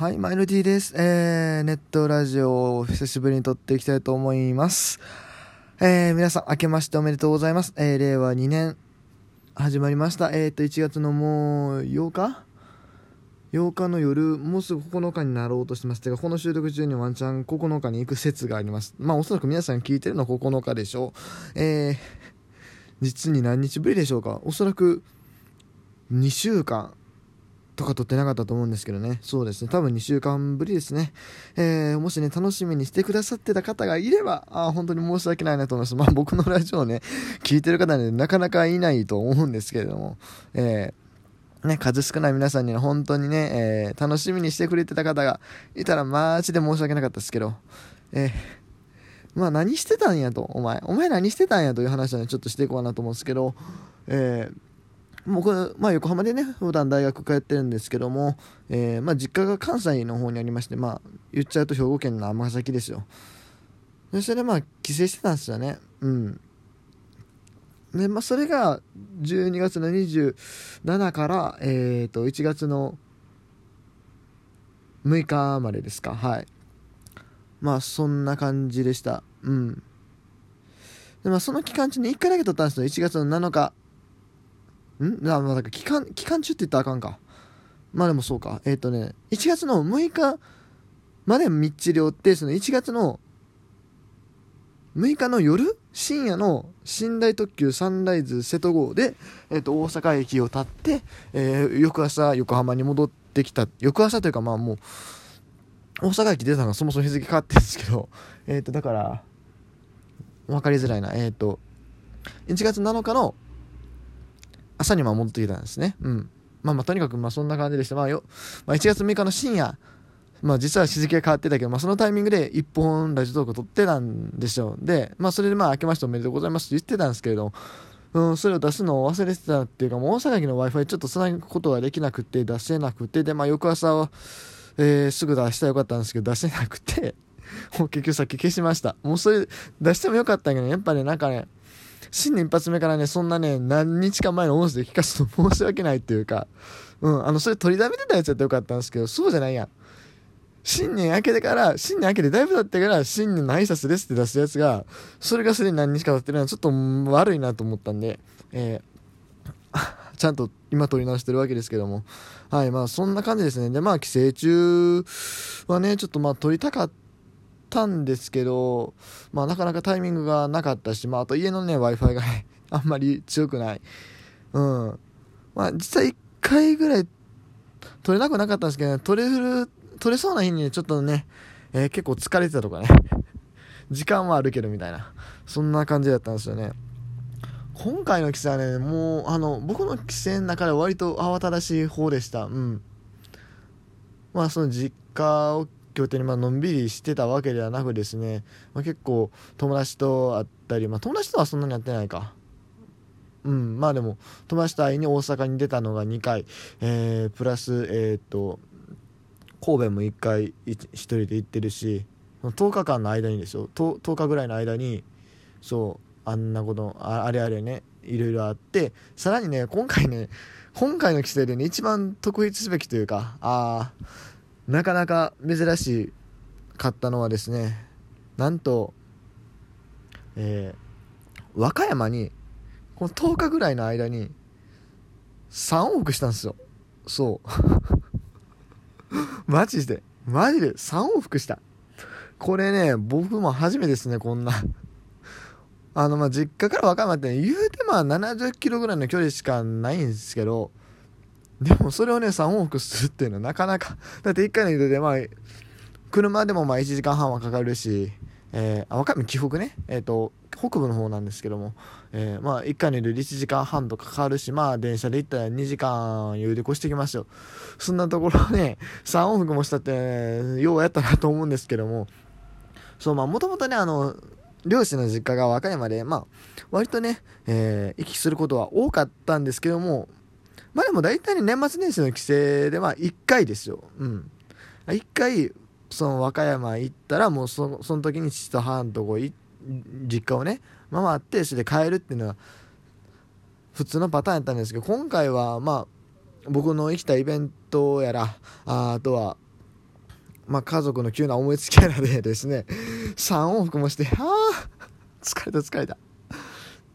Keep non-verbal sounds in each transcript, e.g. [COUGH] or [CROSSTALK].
はい、マイルティです。えー、ネットラジオを久しぶりに撮っていきたいと思います。えー、皆さん、明けましておめでとうございます。えー、令和2年、始まりました。えーと、1月のもう、8日 ?8 日の夜、もうすぐ9日になろうとしてます。てか、この収録中にワンチャン9日に行く説があります。まあ、おそらく皆さん聞いてるのは9日でしょう。えー、実に何日ぶりでしょうか？おそらく、2週間。とか撮ってなかったと思うんですけどね。そうですね。多分2週間ぶりですね。えー、もしね、楽しみにしてくださってた方がいれば、あ本当に申し訳ないなと思います。まあ僕のラジオをね、聞いてる方ね、なかなかいないと思うんですけれども、えー、ね、数少ない皆さんには本当にね、えー、楽しみにしてくれてた方がいたらマジで申し訳なかったですけど、えー、まあ何してたんやと、お前。お前何してたんやという話はね、ちょっとしていこうかなと思うんですけど、えー、僕、まあ、横浜でね普段大学通ってるんですけども、えー、まあ、実家が関西の方にありまして、まあ、言っちゃうと兵庫県の尼崎ですよ。そしてまあ帰省してたんですよね。うん。でまあそれが12月の27からえ、ー、と1月の6日までですか。はい。まあそんな感じでした。うん。でまあその期間中に1回だけ撮ったんですよ。1月の7日。ん？あ、まあ、だか期間、期間中って言ったらあかんか。まあでもそうか。えっ、ー、とね、1月の6日までみっちり追って、その1月の6日の夜深夜の寝台特急サンライズ瀬戸号で、えー、と大阪駅を立って、えー、翌朝横浜に戻ってきた翌朝というかまあもう大阪駅出たのがそもそも日付変わってるんですけどえっ、ー、とだから分かりづらいなえっ、と1月7日の朝にま戻ってきたんですね。うん。まあまあとにかくまあそんな感じでして、まあよ、まあ、1月6日の深夜、まあ実は日付が変わってたけど、まあそのタイミングで1本ラジオトークを撮ってたんでしょう。で、まあそれでまあ明けましておめでとうございますと言ってたんですけれども、うん、それを出すのを忘れてたっていうか、もう大阪駅の Wi-Fi ちょっとつなぐことができなくて、出せなくて、で、まあ翌朝は、えー、すぐ出したらよかったんですけど、出せなくて、もう結局さっき消しました。もうそれ出してもよかったけど、ねやっぱね、なんかね、新年一発目からね、そんなね、何日か前の音声で聞かすと申し訳ないっていうか、うん、あの、それ取りだめてたやつやったらよかったんですけど、そうじゃないやん。新年明けてから、新年明けてだいぶ経ってから、新年の挨拶ですって出すやつが、それがすでに何日か経ってるのはちょっと悪いなと思ったんで、えー、ちゃんと今撮り直してるわけですけども。はい、まあそんな感じですね。で、まあ帰省中はね、ちょっとまあ撮りたかったんですけど、まあ、なかなかタイミングがなかったし、まあ、あと家のね w i f i が [LAUGHS] あんまり強くない。うん。まあ実際1回ぐらい取れなくなかったんですけど、ね、取れる取れそうな日に、ね、ちょっとね、えー、結構疲れてたとかね。[LAUGHS] 時間はあるけどみたいな。そんな感じだったんですよね。今回の帰省はねもうあの僕の帰省の中で割と慌ただしい方でした。うん。まあその実家を拠点にまのんびりしてたわけではなくですね、まあ、結構友達と会ったり、まあ、友達とはそんなにやってないか。うんまあでも友達と会いに大阪に出たのが2回、えー、プラスえっ、と神戸も1回1人で行ってるし10日間の間にでしょ 10, 10日ぐらいの間にそうあんなことああれあれねいろいろあってさらにね今回ね今回の規制でね一番特筆すべきというかああなかなか珍しかったのはですねなんと、えー、和歌山にこの10日ぐらいの間に3往復したんですよ。そう。[LAUGHS] マジで。マジで3往復した。これね僕も初めてですねこんな。あのまあ実家から和歌山って、言うてまあ70キロぐらいの距離しかないんですけどでもそれをね3往復するっていうのはなかなか [LAUGHS] だって1回の移動でまあ車でもまあ1時間半はかかるし、えー、あ若い紀北ね。えっ、ー、と北部の方なんですけども、えー、まあ1回の移動で1時間半とかかるしまあ電車で行ったら2時間余裕で越してきますよそんなところね [LAUGHS] 3往復もしたって、ようやったなと思うんですけどもそうまあもともとねあの両親の実家が和歌山でまあ割とね、えー、行き来することは多かったんですけどもまあでも大体ね、年末年始の帰省でまあ1回ですよ。うん。1回、その和歌山行ったら、もうそその時に父と母のとこい、実家をね、回って、それで帰るっていうのは、普通のパターンやったんですけど、今回はまあ、僕の生きたイベントやら、ああとは、まあ、家族の急な思いつきやらでですね [LAUGHS] 3往復もしてああ疲れた疲れた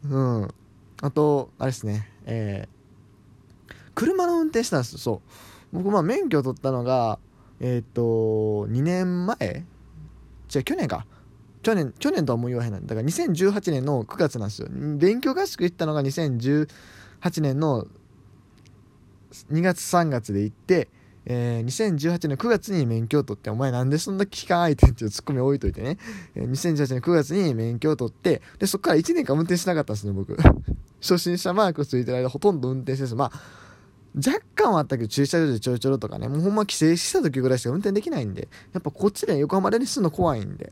うんあとあれですねえー、転したんですそう。僕まあ免許取ったのがえっ、ー、と2年前？じゃあ去年か。去年去年とはもう言わへんないだ。から2018年の9月なんですよ。勉強合宿行ったのが2018年の2月3月で行ってえー、2018年9月に免許を取って、お前なんでそんな期間空いてんっていうツッコミ置いといてね、えー、2018年9月に免許を取って、で、そこから1年間運転しなかったんですね、僕。初心者マークついてる間ほとんど運転してまあ、若干はあったけど駐車場でちょろちょろとかね、もうほんま帰省した時ぐらいしか運転できないんで、やっぱこっちで横浜でにするの怖いんで、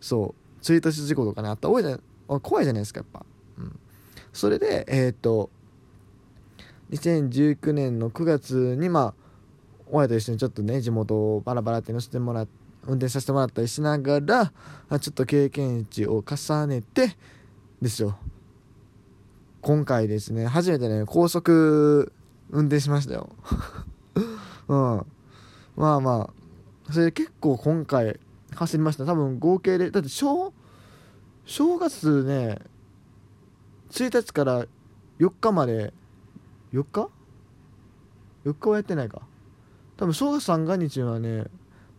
そう、追突事故とかね、あった。ら多いじゃ怖いじゃないですか、やっぱ。うん。それで、えー、っと、2019年の9月に、まあ、親と一緒にちょっとね地元をバラバラって乗せてもらって運転させてもらったりしながらちょっと経験値を重ねてですよ。今回ですね初めてね高速運転しましたよ。[LAUGHS] うん。まあまあ。それで結構今回走りました。多分合計でだって正正月ね1日から4日まで4日 ?4 日はやってないか。多分正月三が日はね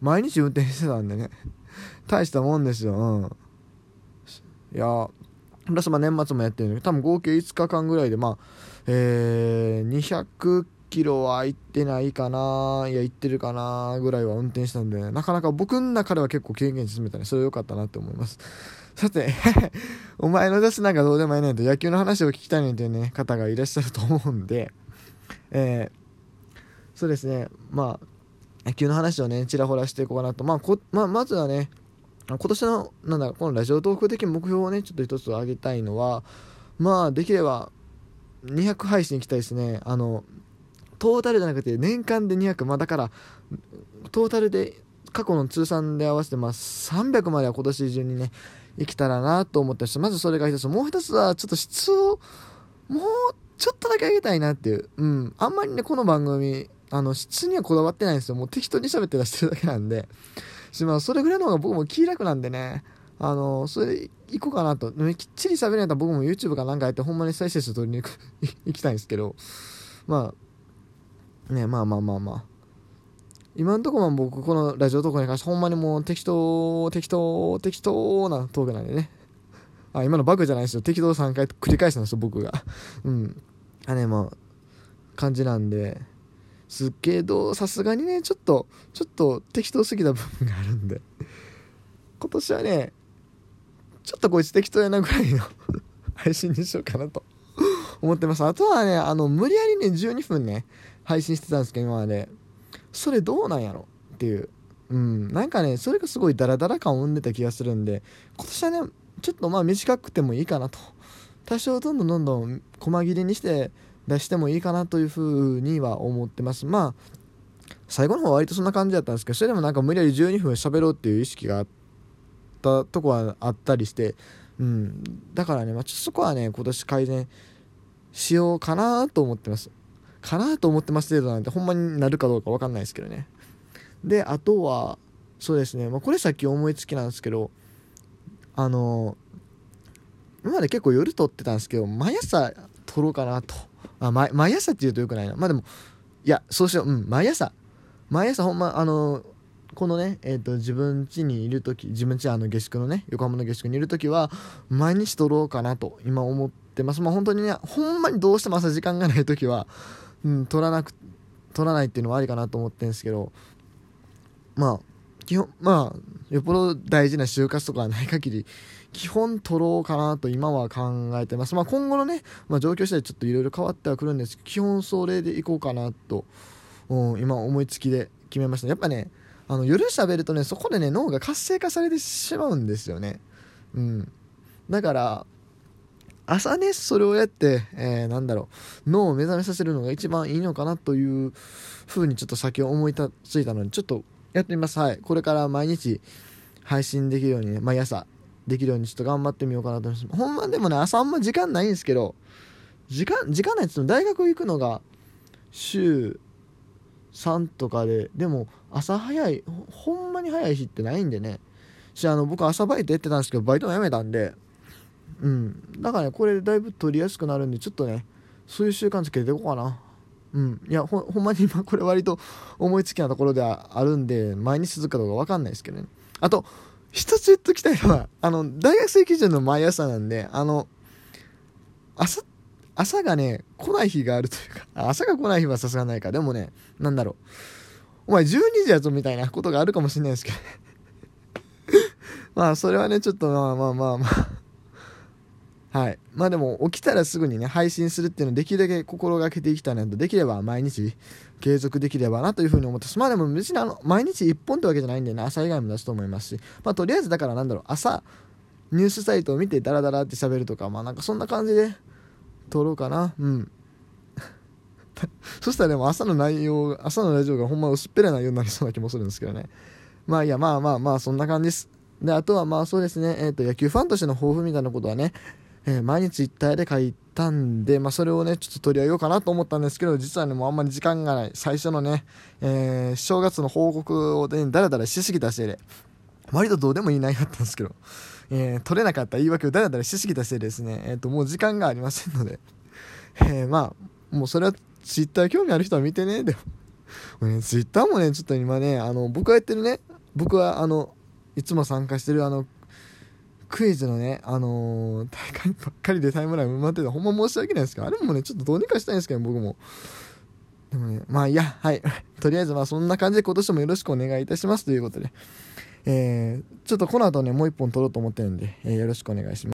毎日運転してたんでね。[LAUGHS] 大したもんですよ。うん。いやプラスまあ年末もやってるんで多分合計5日間ぐらいでまあえー、200キロは行ってないかないや行ってるかなぐらいは運転したんでなかなか僕の中では結構経験値詰めたね。それ良かったなって思います。さて [LAUGHS] お前の出すなんかどうでもいいねんと野球の話を聞きたいねんというね方がいらっしゃると思うんでえーそうですね。まあ野球の話をねちらほらしていこうかなと、まあこまあ、まずはね今年のなんだこのラジオトーク的目標をねちょっと一つ挙げたいのはまあできれば200配信いきたいですねあのトータルじゃなくて年間で200まあだからトータルで過去の通算で合わせてまあ300までは今年中にねいけたらなと思ったしまずそれが一つもう一つはちょっと質をもうちょっとだけ上げたいなっていううんあんまりねこの番組あの、質にはこだわってないんですよ。もう適当に喋って出してるだけなんで。しまあ、それぐらいの方が僕も気楽なんでね。あの、それで行こうかなと。きっちり喋れないと僕も YouTube かなんかやってほんまに再生数取りに行く [LAUGHS] 行きたいんですけど。まあ、ね、まあまあまあまあ。今のところも僕このラジオトークに関してほんまにもう適当、適当、適当なトークなんでね。あ、今のバグじゃないですよ。適当3回繰り返したんですよ、僕が。うん。あね、まあ、感じなんで。すけどさすがにねちょっとちょっと適当すぎた部分があるんで。今年はねちょっとこいつ適当やなぐらいの [LAUGHS] 配信にしようかなと思ってます。あとはねあの無理やりね12分ね配信してたんですけど今まで。それどうなんやろ？っていう。うん。なんかねそれがすごいダラダラ感を生んでた気がするんで今年はねちょっとまあ短くてもいいかなと。多少どんどんどんどん細切れにして出してもいいかなというふうには思ってます。まあ最後の方は割とそんな感じだったんですけどそれでもなんか無理やり12分喋ろうっていう意識があったとこはあったりしてうん。だからね、まあ、ちょっとそこはね今年改善しようかなと思ってます。かなと思ってます程度なんてほんまになるかどうか分かんないですけどね。であとはそうですね、まあ、これさっき思いつきなんですけどあの今まで結構夜撮ってたんですけど毎朝撮ろうかなとあ毎毎朝って言うとよくないな。まあでもいやそうしよう。うん毎朝。毎朝ほんまあのこのね、えーと、自分家にいる時自分家あの下宿のね横浜の下宿にいる時は毎日撮ろうかなと今思ってます。まあ本当にねほんまにどうしても朝時間がない時は、うん、撮らなく撮らないっていうのはありかなと思ってるんですけどまあ基本まあよっぽど大事な就活とかはない限り基本取ろうかなと今は考えてます。まあ、今後のね、まあ、状況次第ちょっといろいろ変わってはくるんですけど、基本それでいこうかなと、うん、今思いつきで決めました。やっぱね、あの夜喋るとね、そこでね、脳が活性化されてしまうんですよね。うん。だから、朝ね、それをやって、えー、なんだろう、脳を目覚めさせるのが一番いいのかなというふうにちょっと先を思いついたので、ちょっとやってみます。はい。これから毎日配信できるようにね、毎朝できるようにちょっと頑張ってみようかなと思いますほんまでもね朝あんま時間ないんですけど時間時間ないっつっても大学行くのが週3とかででも朝早いほんまに早い日ってないんでねしあの僕朝バイトやってたんですけどバイトも辞めたんでうんだからねこれでだいぶ取りやすくなるんでちょっとねそういう習慣つけていこうかなうん。いやほんまに今 [LAUGHS] これ割と思いつきなところではあるんで毎日続くかどうか分かんないですけどね。あと一つ言っときたいのはあの大学生基準の毎朝なんであの朝朝がね来ない日があるというか朝が来ない日はさすがないか。でもねなんだろう。お前12時やぞみたいなことがあるかもしれないですけどね。[LAUGHS] まあそれはねちょっとまあまあまあまあはい。まあでも起きたらすぐにね配信するっていうのをできるだけ心がけていきたいなとできれば毎日継続できればなというふうに思ってます。まあでも別にあの毎日1本ってわけじゃないんでね朝以外も出すと思いますしまあとりあえずだからなんだろう朝ニュースサイトを見てダラダラって喋るとかまあなんかそんな感じで撮ろうかな。うん。[LAUGHS] そしたらでも朝の内容朝のラジオがほんま薄っぺらい内容になりそうな気もするんですけどね。まあいやまあまあまあそんな感じです。であとはまあそうですね、えー、と野球ファンとしての抱負みたいなことはね、えー、毎日一体で書いたんで、まあ、それをねちょっと取り上げようかなと思ったんですけど実はねもうあんまり時間がない。最初のね、えー、正月の報告をねだらだらしすぎたせいで割とどうでもいい内容だったんですけど、えー、取れなかった言い訳をだらだらしすぎたせいでですね、えー、ともう時間がありませんので、えー、まあもうそれはツイッター興味ある人は見てねでも。[LAUGHS] ねツイッターもねちょっと今ねあの僕がやってるね僕はあのいつも参加してるあのクイズのね、あのー、大会ばっかりでタイムライン埋まっててほんま申し訳ないですけど、あれもね、ちょっとどうにかしたいんですけど、僕も。でもね、まあいや、はい。[LAUGHS] とりあえずまあそんな感じで今年もよろしくお願いいたしますということで、えー、ちょっとこの後ね、もう一本撮ろうと思ってるんで、えー、よろしくお願いします。